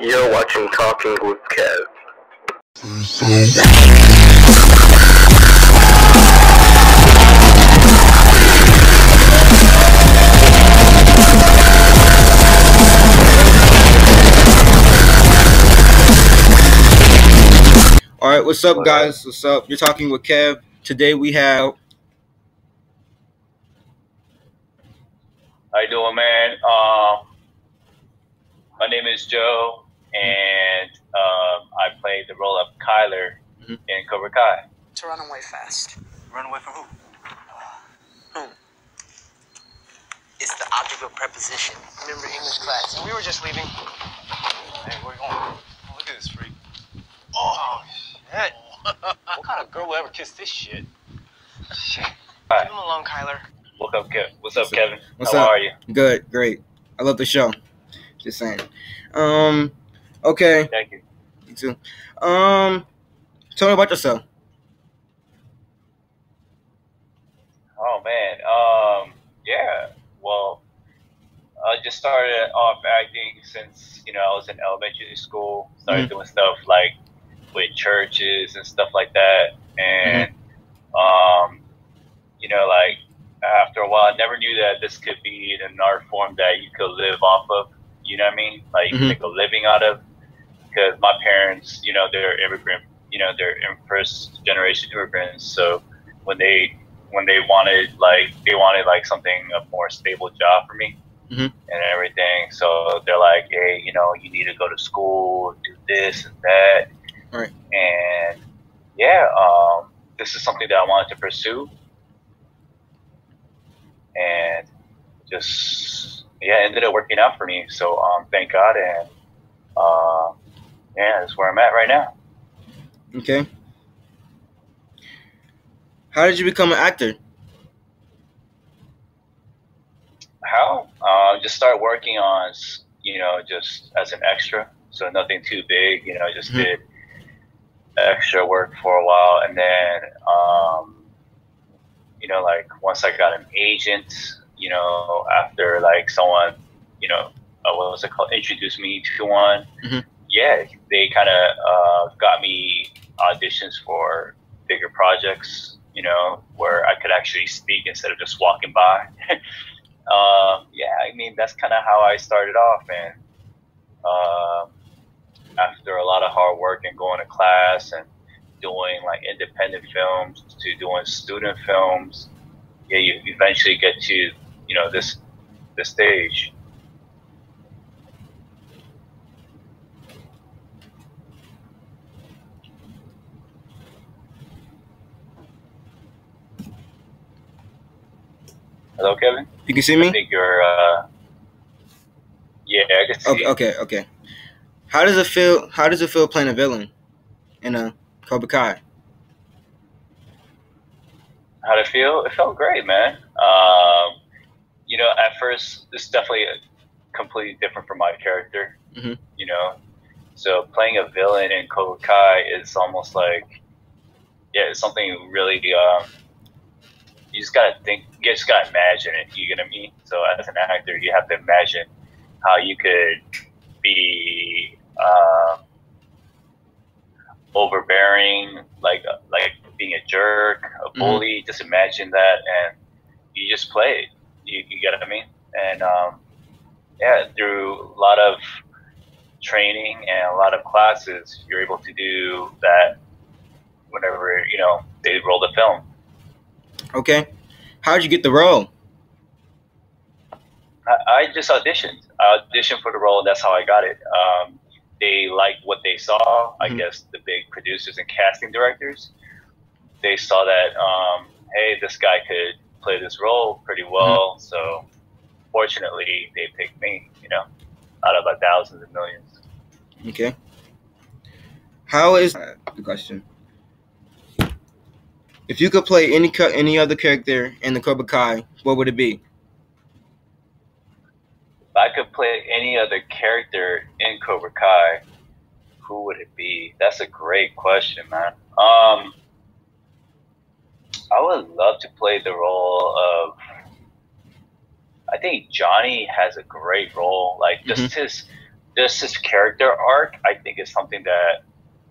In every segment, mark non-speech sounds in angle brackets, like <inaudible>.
You're watching Talking with Kev. All right, what's up, guys? What's up? You're talking with Kev. Today we have How you doing, man? Um, my name is Joe, and um, I played the role of Kyler Mhm. in Cobra Kai. to run away fast. Run away from who? Whom? It's the object of preposition. Remember English class? And we were just leaving. Hey, where you going? Oh, look at this freak. Oh, shit. <laughs> what kind of girl will ever kiss this shit? Shit. Leave him alone, Kyler. What's up, Kev? What's up, Kevin? What's How up? are you? good, great. I love the show. Just saying. Um, okay, Thank you. you too. Um, tell me about yourself. Oh man. Um. Yeah. Well, I just started off acting since you know I was in elementary school. Started Mhm. doing stuff like with churches and stuff like that, and um, you know, like after a while, I never knew that this could be an art form that you could live off of. You know what I mean? Like you Mhm. make a living out of. Because my parents, you know, they're immigrant. You know, they're first generation immigrants. So when they when they wanted like they wanted like something a more stable job for me Mhm. and everything. So they're like, hey, you know, you need to go to school, do this and that. Right. And yeah, um, this is something that I wanted to pursue, and just yeah, ended up working out for me. So um, thank God, and uh, yeah, that's where I'm at right now. Okay. How did you become an actor? How? Uh, just start working on, you know, just as an extra. So nothing too big, you know, just Mhm. did extra work for a while. And then, um, you know, like once I got an agent, you know, after like someone, you know, uh, what was it called? Introduced me to one. Mhm. Yeah, they kind of uh, got me auditions for bigger projects, you know, where I could actually speak instead of just walking by. <laughs> um, yeah, I mean that's kind of how I started off, and um, after a lot of hard work and going to class and doing like independent films to doing student films, yeah, you eventually get to you know this this stage. Hello, Kevin. You can see I me. think you're. Uh, yeah, I can see. Okay, okay, okay. How does it feel? How does it feel playing a villain in a Cobra Kai? How did it feel? It felt great, man. Um, you know, at first, it's definitely completely different from my character. Mhm. You know, so playing a villain in Cobra Kai is almost like, yeah, it's something really. Um, you just gotta think. You just gotta imagine it. You get what I mean? So as an actor, you have to imagine how you could be. Um, overbearing, like like being a jerk, a Mhm. bully. Just imagine that, and you just play it. You, you get what I mean? And um, yeah, through a lot of training and a lot of classes, you're able to do that. Whenever you know they roll the film, Okay. How did you get the role? I, I just auditioned. I auditioned for the role, and that's how I got it. Um, they liked what they saw. I Mhm. guess the big producers and casting directors. They saw that, um, hey, this guy could play this role pretty well. So, fortunately, they picked me. You know, out of like thousands and millions. Okay. How is the question? If you could play any any other character in the Cobra Kai, what would it be? If I could play any other character in Cobra Kai, who would it be? That's a great question, man. Um, I would love to play the role of. I think Johnny has a great role. Like just his, just his character arc, I think is something that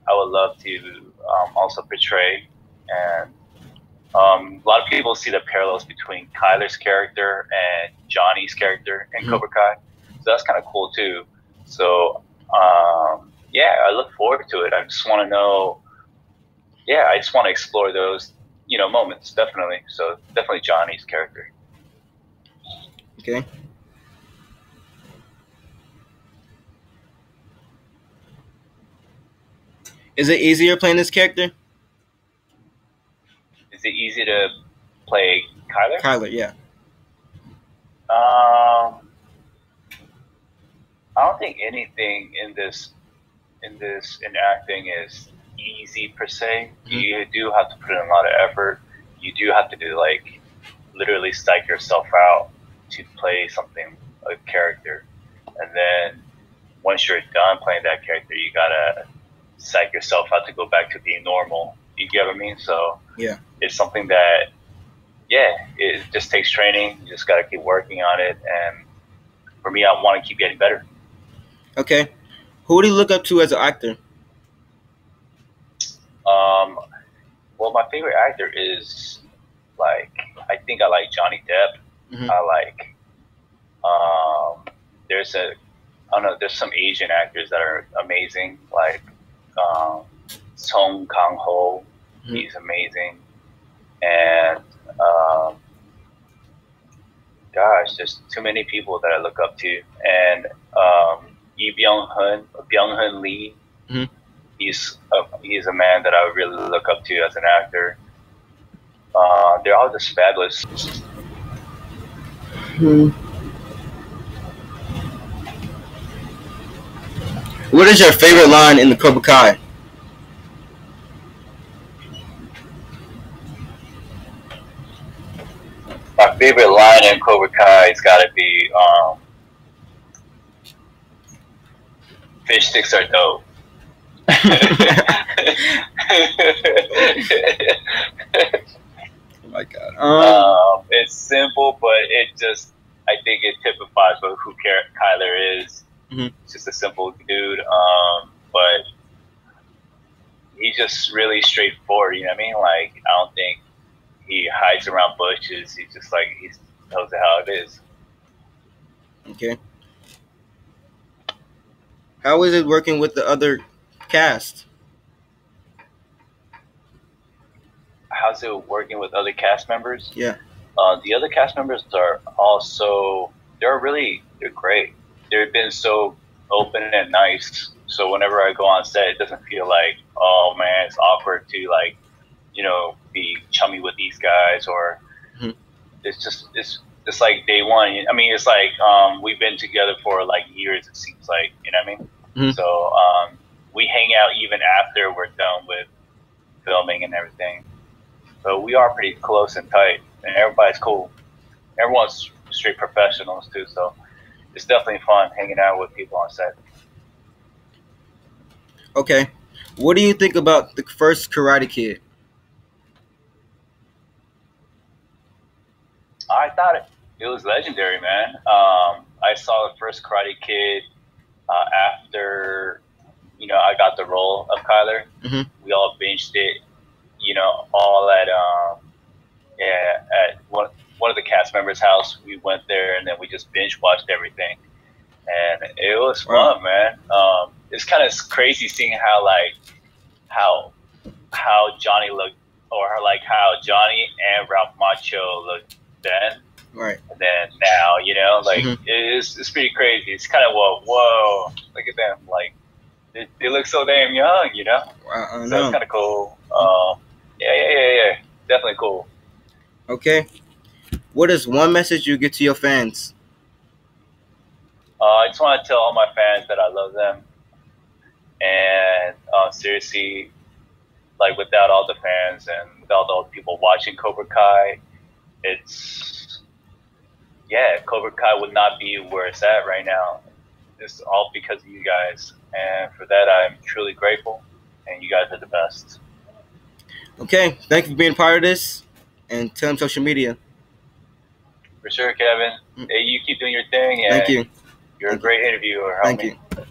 I would love to um, also portray. And um, a lot of people see the parallels between Kyler's character and Johnny's character in Mhm. Cobra Kai, so that's kind of cool too. So um, yeah, I look forward to it. I just want to know. Yeah, I just want to explore those you know moments definitely. So definitely Johnny's character. Okay. Is it easier playing this character? Is it easy to play Kyler? Kyler, yeah. Um, I don't think anything in this in this in acting is easy per se. You do have to put in a lot of effort. You do have to do like literally psych yourself out to play something a character, and then once you're done playing that character, you gotta psych yourself out to go back to being normal. You get what I mean? So Yeah. it's something that yeah, it just takes training. You just got to keep working on it. And for me, I want to keep getting better. Okay. Who do you look up to as an actor? Um, well, my favorite actor is like I think I like Johnny Depp. Mhm. I like um, there's a I don't know. There's some Asian actors that are amazing, like um, Song Kang Ho. Mhm. He's amazing, and um, gosh, there's too many people that I look up to, and um, Lee Byung Hun, Byung Hun Lee. Mhm. He's a, he's a man that I really look up to as an actor. Uh, they're all just fabulous. What is your favorite line in the Cobra Kai? My in Cobra Kai has got to be um, "Fish sticks are dope." <laughs> Oh my god. Um, um, it's simple, but it just I think it typifies what who Ky- Kyler is. Mhm. He's just a simple dude, um, but he's just really straightforward. You know what I mean? Like I don't think he hides around bushes. He's just like he tells it how it is. okay. How is it working with the other cast? How's it working with other cast members? Yeah. Uh, the other cast members are also they're really they're great. They've been so open and nice. So whenever I go on set, it doesn't feel like oh man, it's awkward to like you know be chummy with these guys or. It's just it's it's like day one. I mean, it's like um, we've been together for like years. It seems like you know what I mean. Mhm. So um, we hang out even after we're done with filming and everything. So we are pretty close and tight, and everybody's cool. Everyone's straight professionals too, so it's definitely fun hanging out with people on set. Okay. What do you think about the first Karate Kid? I thought it, it was legendary, man. Um, I saw the first Karate Kid uh, after you know I got the role of Kyler. Mhm. We all binged it, you know, all at um, yeah at one one of the cast members' house. We went there and then we just binge watched everything, and it was Wow. fun, man. Um, it's kind of crazy seeing how like how how Johnny looked, or like how Johnny and Ralph Macchio looked then Right. and then now, you know, like Mhm. it's it's pretty crazy. It's kind of whoa, whoa, look at them, like they, they look so damn young, you know. I, I So it's kind of cool. Um, yeah, yeah, yeah, yeah, definitely cool. Okay. What is one message you get to your fans? Uh, I just want to tell all my fans that I love them, and uh, seriously, like without all the fans and without all the people watching Cobra Kai, it's yeah, Cobra Kai would not be where it's at right now. It's all because of you guys, and for that I'm truly grateful. And you guys are the best. Okay. Thank you for being part of this, and tell them social media. For sure, Kevin. Mm. Hey, you keep doing your thing, and Thank you. you're a Thank great interviewer. Thank homie. you.